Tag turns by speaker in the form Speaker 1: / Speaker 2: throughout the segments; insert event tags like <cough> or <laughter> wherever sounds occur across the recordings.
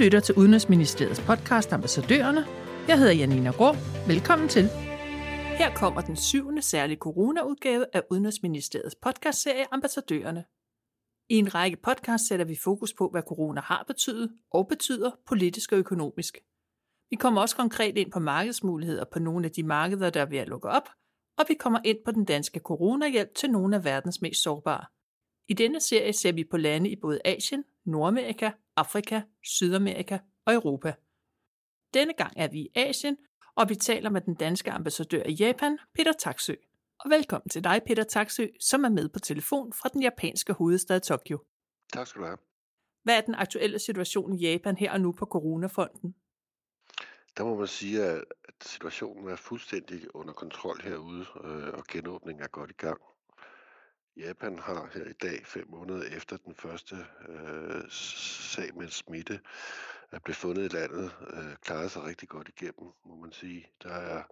Speaker 1: lytter til Udenrigsministeriets podcast Ambassadørerne. Jeg hedder Janina Grå. Velkommen til. Her kommer den syvende særlige coronaudgave af Udenrigsministeriets podcastserie Ambassadørerne. I en række podcast sætter vi fokus på, hvad corona har betydet og betyder politisk og økonomisk. Vi kommer også konkret ind på markedsmuligheder på nogle af de markeder, der er ved at lukke op, og vi kommer ind på den danske coronahjælp til nogle af verdens mest sårbare. I denne serie ser vi på lande i både Asien, Nordamerika, Afrika, Sydamerika og Europa. Denne gang er vi i Asien, og vi taler med den danske ambassadør i Japan, Peter Taksø. Og velkommen til dig, Peter Taksø, som er med på telefon fra den japanske hovedstad Tokyo.
Speaker 2: Tak skal du have.
Speaker 1: Hvad er den aktuelle situation i Japan her og nu på coronafonden?
Speaker 2: Der må man sige, at situationen er fuldstændig under kontrol herude, øh, og genåbningen er godt i gang. Japan har her i dag, fem måneder efter den første øh, sag med smitte er blevet fundet i landet, øh, klaret sig rigtig godt igennem, må man sige. Der er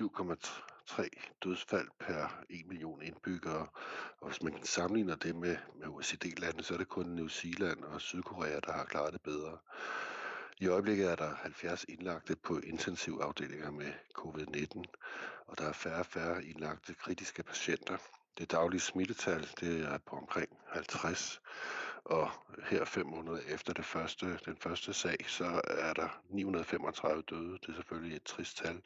Speaker 2: 7,3 dødsfald per 1 million indbyggere, og hvis man sammenligner det med, med OECD-lande, så er det kun New Zealand og Sydkorea, der har klaret det bedre. I øjeblikket er der 70 indlagte på intensivafdelinger med covid-19, og der er færre og færre indlagte kritiske patienter. Det daglige smittetal det er på omkring 50, og her fem måneder efter det første, den første sag, så er der 935 døde. Det er selvfølgelig et trist tal,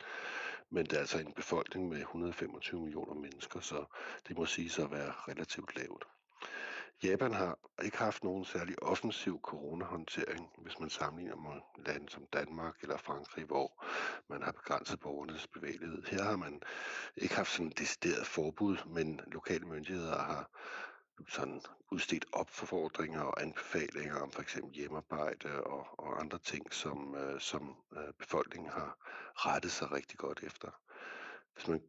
Speaker 2: men det er altså en befolkning med 125 millioner mennesker, så det må sige at være relativt lavt. Japan har ikke haft nogen særlig offensiv coronahåndtering, hvis man sammenligner med lande som Danmark eller Frankrig, hvor man har begrænset borgernes bevægelighed. Her har man ikke haft sådan et decideret forbud, men lokale myndigheder har sådan udstedt opfordringer og anbefalinger om for eksempel hjemmearbejde og, og andre ting, som, øh, som øh, befolkningen har rettet sig rigtig godt efter. Hvis man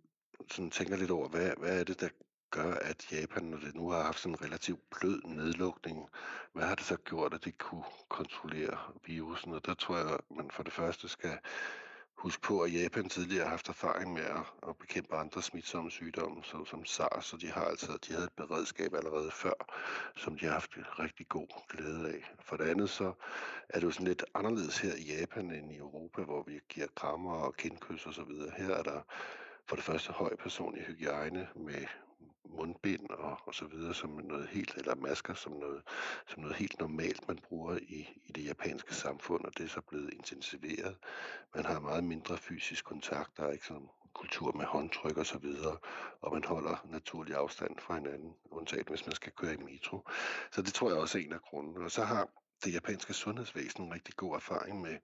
Speaker 2: sådan tænker lidt over, hvad, hvad er det, der gør, at Japan, når det nu har haft sådan en relativt blød nedlukning, hvad har det så gjort, at de kunne kontrollere virusen? Og der tror jeg, at man for det første skal huske på, at Japan tidligere har haft erfaring med at, at bekæmpe andre smitsomme sygdomme, såsom SARS, så de har altså de havde et beredskab allerede før, som de har haft rigtig god glæde af. For det andet så er det jo sådan lidt anderledes her i Japan end i Europa, hvor vi giver krammer og kindkys og så videre. Her er der for det første høj personlig hygiejne med mundbind og, og så videre som noget helt, eller masker som noget, som noget helt normalt, man bruger i, i det japanske samfund, og det er så blevet intensiveret. Man har meget mindre fysisk kontakt, der er ikke sådan kultur med håndtryk og så videre, og man holder naturlig afstand fra hinanden, undtaget hvis man skal køre i metro. Så det tror jeg også er en af grundene. Og så har det japanske sundhedsvæsen en rigtig god erfaring med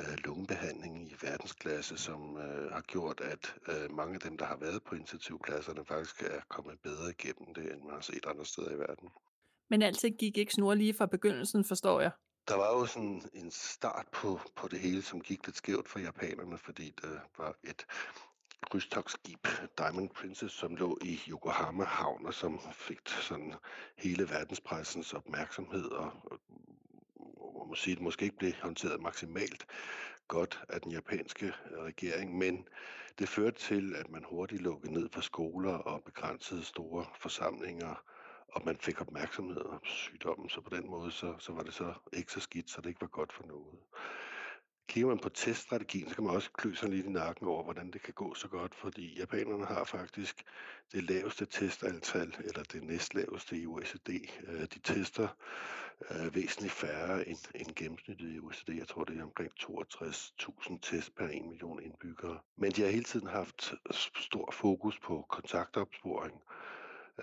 Speaker 2: øh, lungebehandling i verdensklasse, som øh, har gjort, at øh, mange af dem, der har været på intensivklasserne, faktisk er kommet bedre igennem det, end man har set andre steder i verden.
Speaker 1: Men alting gik ikke snor lige fra begyndelsen, forstår jeg.
Speaker 2: Der var jo sådan en start på, på det hele, som gik lidt skævt for japanerne, fordi der var et krydstogsskib, Diamond Princess, som lå i Yokohama havn, og som fik sådan hele verdenspressens opmærksomhed, og, og, og må sige, det måske ikke blev håndteret maksimalt godt af den japanske øh, regering, men det førte til, at man hurtigt lukkede ned på skoler og begrænsede store forsamlinger, og man fik opmærksomhed om sygdommen, så på den måde, så, så var det så ikke så skidt, så det ikke var godt for noget. Kigger man på teststrategien, så kan man også klø sig lidt i nakken over, hvordan det kan gå så godt, fordi japanerne har faktisk det laveste testantal, eller det næstlaveste i OECD. Øh, de tester øh, væsentligt færre end, end gennemsnittet i OECD. Jeg tror, det er omkring 62.000 test per 1 million indbyggere. Men de har hele tiden haft stor fokus på kontaktopsporing,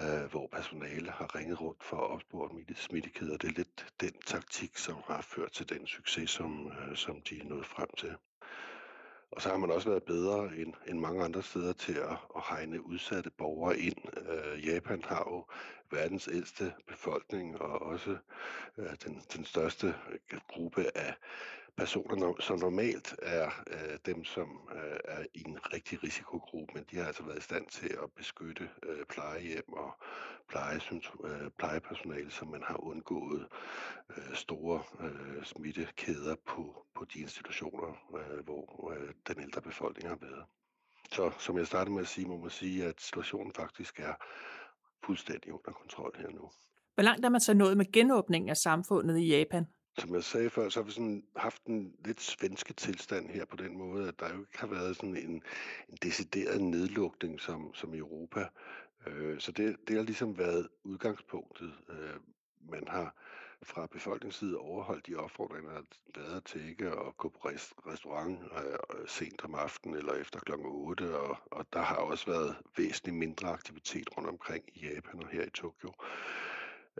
Speaker 2: øh, hvor personale har ringet rundt for at opspore smittekæder. Det er lidt den taktik, som har ført til den succes, som, øh, som de er nået frem til. Og så har man også været bedre end, end mange andre steder til at, at hegne udsatte borgere ind. Øh, Japan har jo verdens ældste befolkning og også øh, den, den største øh, gruppe af personer, som normalt er øh, dem, som øh, er i en rigtig risikogruppe, men de har altså været i stand til at beskytte øh, plejehjem og pleje, øh, plejepersonale, så man har undgået øh, store øh, smittekæder på, på de institutioner, øh, hvor øh, den ældre befolkning har været. Så som jeg startede med at sige, må man sige, at situationen faktisk er fuldstændig under kontrol her nu.
Speaker 1: Hvor langt er man så nået med genåbningen af samfundet i Japan?
Speaker 2: Som jeg sagde før, så har vi sådan haft en lidt svenske tilstand her på den måde, at der jo ikke har været sådan en, en decideret nedlukning som, som i Europa. Øh, så det, det har ligesom været udgangspunktet. Øh, man har fra befolkningens side overholdt de opfordringer, der har været til ikke at gå på restaurant øh, øh, sent om aftenen eller efter kl. 8, og, og der har også været væsentligt mindre aktivitet rundt omkring i Japan og her i Tokyo.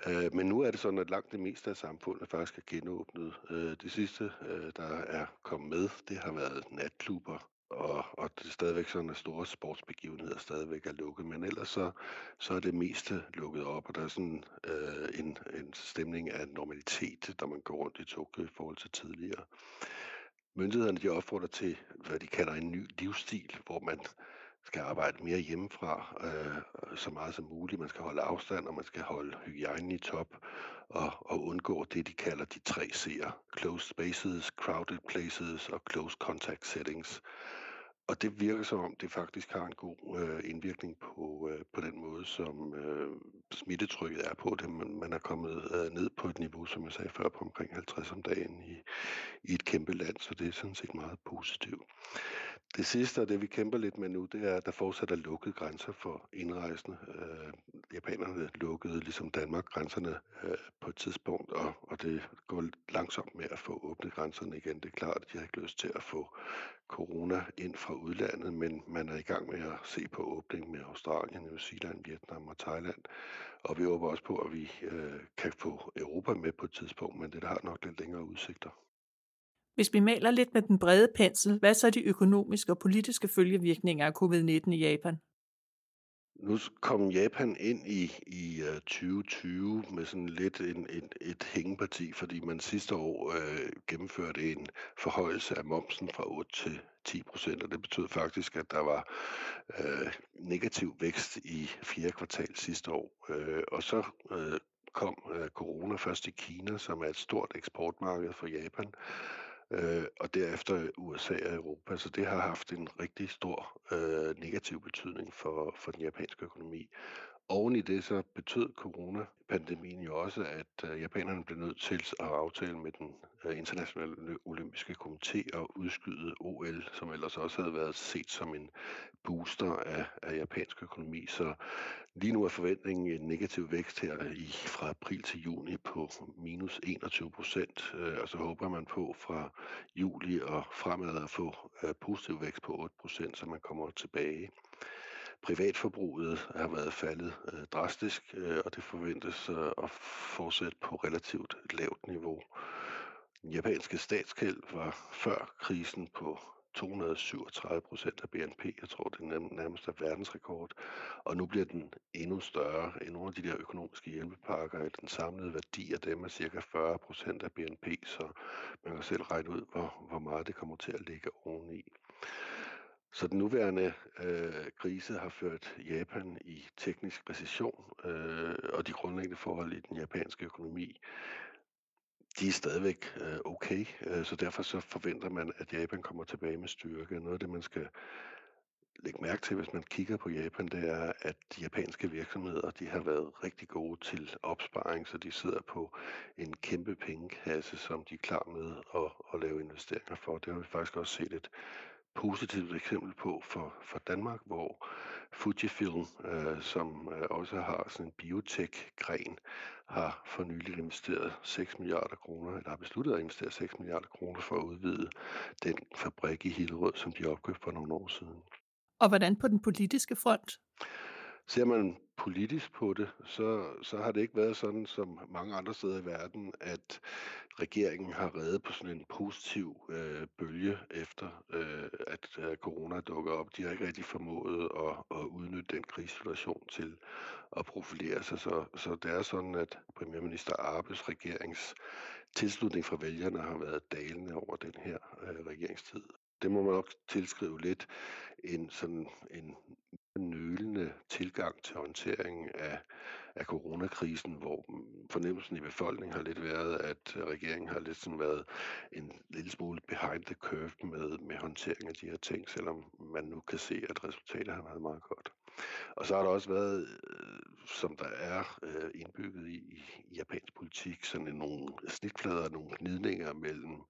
Speaker 2: Øh, men nu er det sådan, at langt det meste af samfundet faktisk er genåbnet. Øh, det sidste, øh, der er kommet med, det har været natklubber, og, og det er stadigvæk sådan, at store sportsbegivenheder stadigvæk er lukket, men ellers så, så er det meste lukket op, og der er sådan øh, en, en stemning af normalitet, når man går rundt i Tokyo i forhold til tidligere. Myndighederne de opfordrer til, hvad de kalder en ny livsstil, hvor man skal arbejde mere hjemmefra, øh, så meget som muligt. Man skal holde afstand, og man skal holde hygiejnen i top, og, og undgå det, de kalder de tre C'er. Closed spaces, crowded places og close contact settings. Og det virker som om, det faktisk har en god øh, indvirkning på, øh, på den måde, som øh, smittetrykket er på det. Man, man er kommet øh, ned på et niveau, som jeg sagde før, på omkring 50 om dagen i, i et kæmpe land, så det er sådan set meget positivt. Det sidste, og det vi kæmper lidt med nu, det er, at der fortsat er lukket grænser for indrejsende. Øh, japanerne lukkede, ligesom Danmark, grænserne øh, på et tidspunkt, og, og det går langsomt med at få åbnet grænserne igen. Det er klart, at de har ikke lyst til at få corona ind fra udlandet, men man er i gang med at se på åbning med Australien, New Zealand, Vietnam og Thailand. Og vi håber også på, at vi øh, kan få Europa med på et tidspunkt, men det har nok lidt længere udsigter.
Speaker 1: Hvis vi maler lidt med den brede pensel, hvad så er de økonomiske og politiske følgevirkninger af covid-19 i Japan?
Speaker 2: Nu kom Japan ind i, i øh, 2020 med sådan lidt en, en, et hængeparti, fordi man sidste år øh, gennemførte en forhøjelse af momsen fra 8 til 10 procent, og det betød faktisk, at der var øh, negativ vækst i fjerde kvartal sidste år. Øh, og så øh, kom øh, corona først i Kina, som er et stort eksportmarked for Japan, øh, og derefter USA og Europa. Så det har haft en rigtig stor øh, negativ betydning for, for den japanske økonomi. Oven i det så betød coronapandemien jo også, at øh, japanerne blev nødt til at aftale med den øh, internationale olympiske komité at udskyde OL, som ellers også havde været set som en booster af, af japansk økonomi. Så lige nu er forventningen en negativ vækst her i, fra april til juni på minus 21 procent, øh, og så håber man på fra juli og fremad at få positiv vækst på 8 procent, så man kommer tilbage. Privatforbruget har været faldet øh, drastisk, øh, og det forventes øh, at fortsætte på relativt lavt niveau. Den japanske statsgæld var før krisen på 237 procent af BNP. Jeg tror, det er nærmest er verdensrekord. Og nu bliver den endnu større. end nogle af de der økonomiske hjælpepakker, den samlede værdi af dem er cirka 40 procent af BNP, så man kan selv regne ud, hvor, hvor meget det kommer til at ligge oveni. Så den nuværende øh, krise har ført Japan i teknisk recession, øh, og de grundlæggende forhold i den japanske økonomi, de er stadigvæk øh, okay, øh, så derfor så forventer man, at Japan kommer tilbage med styrke. Noget af det, man skal lægge mærke til, hvis man kigger på Japan, det er, at de japanske virksomheder, de har været rigtig gode til opsparing, så de sidder på en kæmpe pengekasse, som de er klar med at, at lave investeringer for. Det har vi faktisk også set et positivt eksempel på for, for Danmark, hvor Fujifilm, øh, som øh, også har sådan en biotech-gren, har for nylig investeret 6 milliarder kroner, eller har besluttet at investere 6 milliarder kroner for at udvide den fabrik i Hillerød, som de opkøbte for nogle år siden.
Speaker 1: Og hvordan på den politiske front?
Speaker 2: Ser man politisk på det, så, så har det ikke været sådan som mange andre steder i verden, at regeringen har reddet på sådan en positiv øh, bølge efter, øh, at øh, corona dukker op. De har ikke rigtig formået at, at udnytte den krigssituation til at profilere sig. Så, så det er sådan, at premierminister Arbes regerings tilslutning fra vælgerne har været dalende over den her øh, regeringstid. Det må man nok tilskrive lidt en sådan en nølende tilgang til håndteringen af, af coronakrisen, hvor mm, fornemmelsen i befolkningen har lidt været, at øh, regeringen har lidt sådan været en lille smule behind the curve med, med håndtering af de her ting, selvom man nu kan se, at resultatet har været meget godt. Og så har der også været, øh, som der er øh, indbygget i, i japansk politik, sådan en, nogle snitflader, nogle gnidninger mellem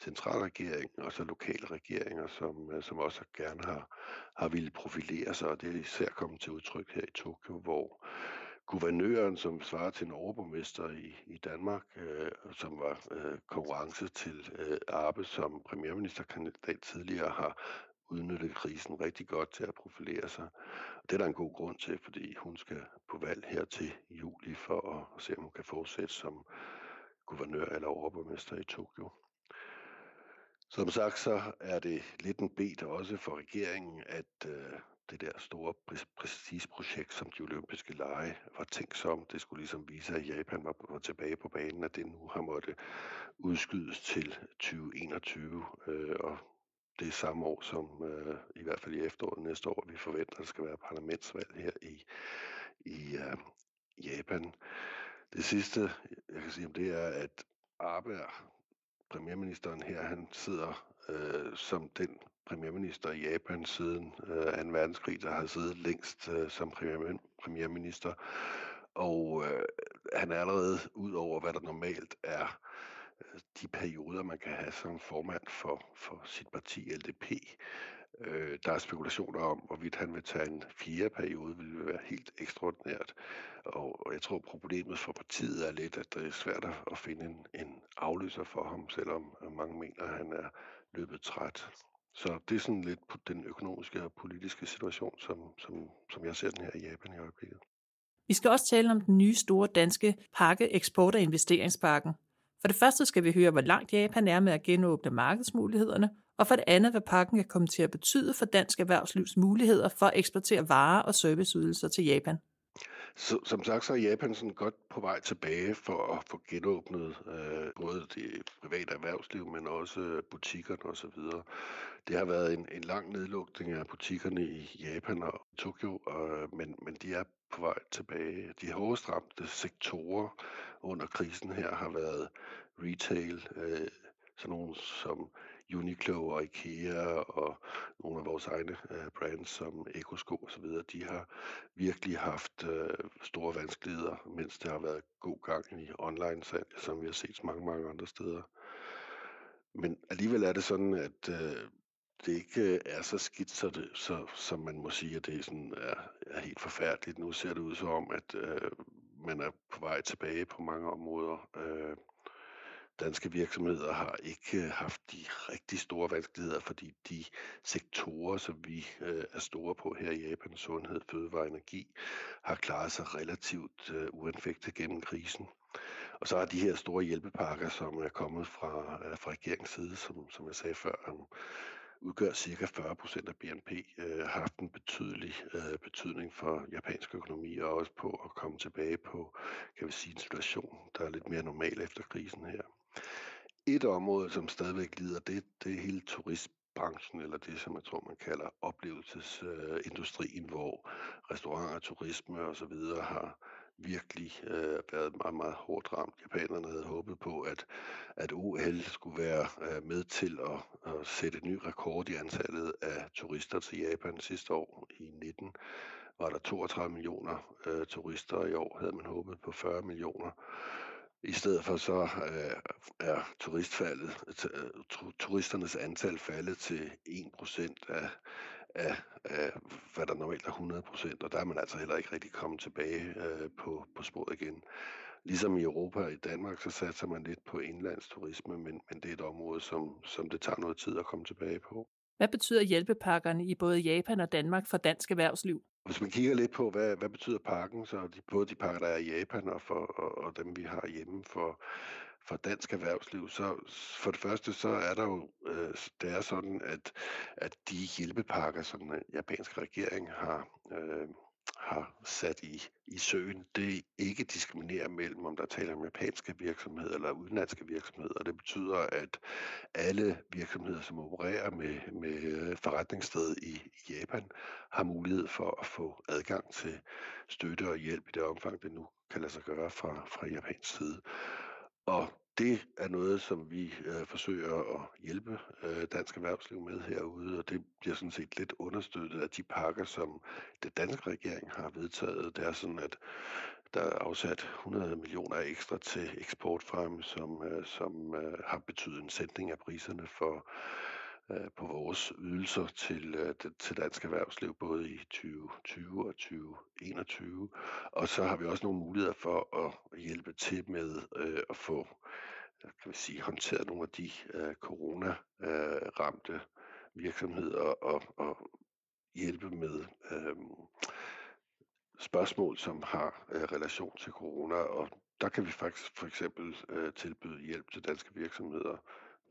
Speaker 2: centralregeringen og så lokale regeringer, som, øh, som også gerne har, har ville profilere sig, og det er især kommet til udtryk her i Tokyo, hvor guvernøren, som svarer til en overborgmester i, i Danmark, øh, som var øh, konkurrence til øh, Arbe som premierministerkandidat tidligere, har udnyttet krisen rigtig godt til at profilere sig. Og det er der en god grund til, fordi hun skal på valg her til juli for at se, om hun kan fortsætte som guvernør eller overborgmester i Tokyo. Som sagt, så er det lidt en bed også for regeringen, at øh, det der store prestigeprojekt, som de olympiske lege var tænkt som. Det skulle ligesom vise, at Japan var, var tilbage på banen, at det nu har måttet udskydes til 2021. Øh, og det er samme år som, øh, i hvert fald i efteråret næste år, vi forventer, at der skal være parlamentsvalg her i, i øh, Japan. Det sidste, jeg kan sige om det, er, at Abe, premierministeren her, han sidder øh, som den premierminister i Japan siden øh, 2. verdenskrig, der har siddet længst øh, som premier, premierminister. Og øh, han er allerede ud over, hvad der normalt er de perioder, man kan have som formand for, for sit parti LDP. Øh, der er spekulationer om, hvorvidt han vil tage en fjerde periode, vil være helt ekstraordinært. Og jeg tror, problemet for partiet er lidt, at det er svært at finde en, en afløser for ham, selvom mange mener, at han er løbet træt. Så det er sådan lidt på den økonomiske og politiske situation, som, som, som jeg ser den her i Japan i øjeblikket.
Speaker 1: Vi skal også tale om den nye store danske pakke eksport- og investeringspakken. For det første skal vi høre, hvor langt Japan er med at genåbne markedsmulighederne, og for det andet, hvad pakken kan komme til at betyde for dansk erhvervslivs muligheder for at eksportere varer og serviceydelser til Japan.
Speaker 2: Så, som sagt, så er Japan sådan godt på vej tilbage for at få genåbnet øh, både det private erhvervsliv, men også butikkerne osv. Det har været en, en lang nedlukning af butikkerne i Japan og Tokyo, øh, men, men de er på vej tilbage. De hårdest ramte sektorer under krisen her har været retail, øh, sådan nogle som Uniqlo og IKEA og nogle af vores egne øh, brands som Ecosko og så videre, de har virkelig haft øh, store vanskeligheder, mens det har været god gang i online salg, som vi har set mange, mange andre steder. Men alligevel er det sådan, at øh, det ikke øh, er så skidt, så det, så, som man må sige, at det sådan er, er helt forfærdeligt. Nu ser det ud som om, at øh, man er på vej tilbage på mange områder. Øh, danske virksomheder har ikke øh, haft de rigtig store vanskeligheder, fordi de sektorer, som vi øh, er store på her i Japan, sundhed, fødevare og energi, har klaret sig relativt øh, uanfægtet gennem krisen. Og så har de her store hjælpepakker, som er kommet fra, øh, fra regeringens side, som, som jeg sagde før, um, udgør cirka 40 procent af BNP, øh, har haft en betydelig øh, betydning for japansk økonomi, og også på at komme tilbage på, kan vi sige, en situation, der er lidt mere normal efter krisen her. Et område, som stadigvæk lider, det, det er hele turistbranchen, eller det, som jeg tror, man kalder oplevelsesindustrien, hvor restauranter, turisme og så videre har virkelig øh, været meget, meget hårdt ramt. Japanerne havde håbet på, at, at OL skulle være øh, med til at, at sætte en ny rekord i antallet af turister til Japan sidste år i 19 var der 32 millioner øh, turister, og i år havde man håbet på 40 millioner. I stedet for så øh, er turistfaldet, t- øh, turisternes antal faldet til 1% af, af, af, hvad der normalt er 100%, og der er man altså heller ikke rigtig kommet tilbage øh, på, på sporet igen. Ligesom i Europa og i Danmark, så satser man lidt på indlandsturisme, men, men det er et område, som, som det tager noget tid at komme tilbage på.
Speaker 1: Hvad betyder hjælpepakkerne i både Japan og Danmark for dansk erhvervsliv?
Speaker 2: Hvis man kigger lidt på, hvad, hvad betyder pakken, så de, både de pakker, der er i Japan og, for, og, og dem, vi har hjemme for, for dansk erhvervsliv, så for det første, så er der jo, øh, det er sådan, at, at de hjælpepakker, som øh, den japanske regering har, øh, har sat i, i søen, det ikke diskriminerer mellem, om der taler om japanske virksomheder eller udenlandske virksomheder. Det betyder, at alle virksomheder, som opererer med, med øh, forretningssted i Japan, har mulighed for at få adgang til støtte og hjælp i det omfang, det nu kan lade sig gøre fra, fra japansk side. Og det er noget, som vi øh, forsøger at hjælpe øh, dansk erhvervsliv med herude, og det bliver sådan set lidt understøttet af de pakker, som det danske regering har vedtaget. Det er sådan, at der er afsat 100 millioner ekstra til eksportfremme, som, øh, som øh, har betydet en sætning af priserne for Øh, på vores ydelser til, øh, til dansk erhvervsliv, både i 2020 og 2021. Og så har vi også nogle muligheder for at hjælpe til med øh, at få øh, kan vi sige, håndteret nogle af de øh, corona-ramte virksomheder og, og hjælpe med øh, spørgsmål, som har øh, relation til corona. Og der kan vi faktisk for eksempel øh, tilbyde hjælp til danske virksomheder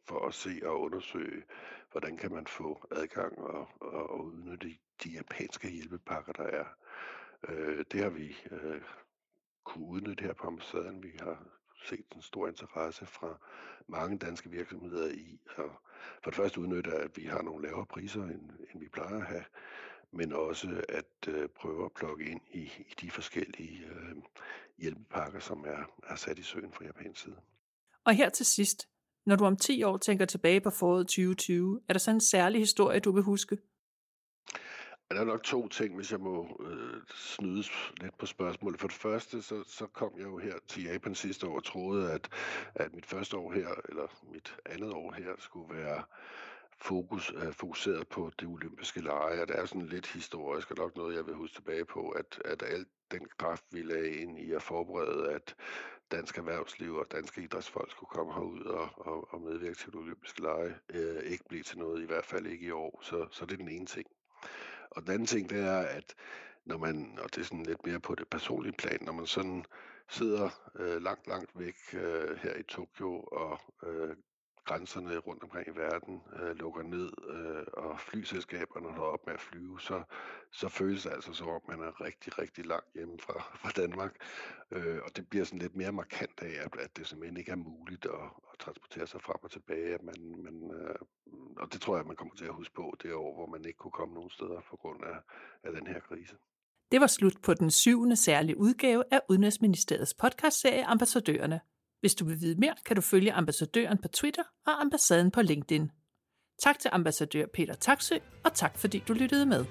Speaker 2: for at se og undersøge, hvordan kan man få adgang og, og, og udnytte de, de japanske hjælpepakker, der er. Øh, det har vi øh, kunne udnytte her på ambassaden. Vi har set en stor interesse fra mange danske virksomheder i at for det første udnytte, at vi har nogle lavere priser, end, end vi plejer at have, men også at øh, prøve at plukke ind i, i de forskellige øh, hjælpepakker, som er, er sat i søen fra japansk side.
Speaker 1: Og her til sidst, når du om 10 år tænker tilbage på foråret 2020, er der så en særlig historie, du vil huske?
Speaker 2: Der er nok to ting, hvis jeg må øh, snydes lidt på spørgsmålet. For det første, så, så kom jeg jo her til Japan sidste år og troede, at, at mit første år her, eller mit andet år her, skulle være fokus, øh, fokuseret på det olympiske lege, og det er sådan lidt historisk, og nok noget, jeg vil huske tilbage på, at, at alt den kraft, vi lagde ind i at forberede, at dansk erhvervsliv og danske idrætsfolk skulle komme herud og, og, og medvirke til det olympiske lege, øh, ikke blive til noget, i hvert fald ikke i år. Så, så det er den ene ting. Og den anden ting, det er, at når man, og det er sådan lidt mere på det personlige plan, når man sådan sidder øh, langt, langt væk øh, her i Tokyo og øh, grænserne rundt omkring i verden øh, lukker ned, øh, og flyselskaberne holder op med at flyve, så, så føles det altså som om, man er rigtig, rigtig langt hjemme fra, <laughs> fra Danmark. Øh, og det bliver sådan lidt mere markant af, at, at det simpelthen ikke er muligt at, at transportere sig frem og tilbage. At man, man, øh, og det tror jeg, man kommer til at huske på det år, hvor man ikke kunne komme nogen steder på grund af, af den her krise.
Speaker 1: Det var slut på den syvende særlige udgave af Udenrigsministeriets podcastserie Ambassadørerne. Hvis du vil vide mere, kan du følge ambassadøren på Twitter og ambassaden på LinkedIn. Tak til ambassadør Peter Taksø, og tak fordi du lyttede med.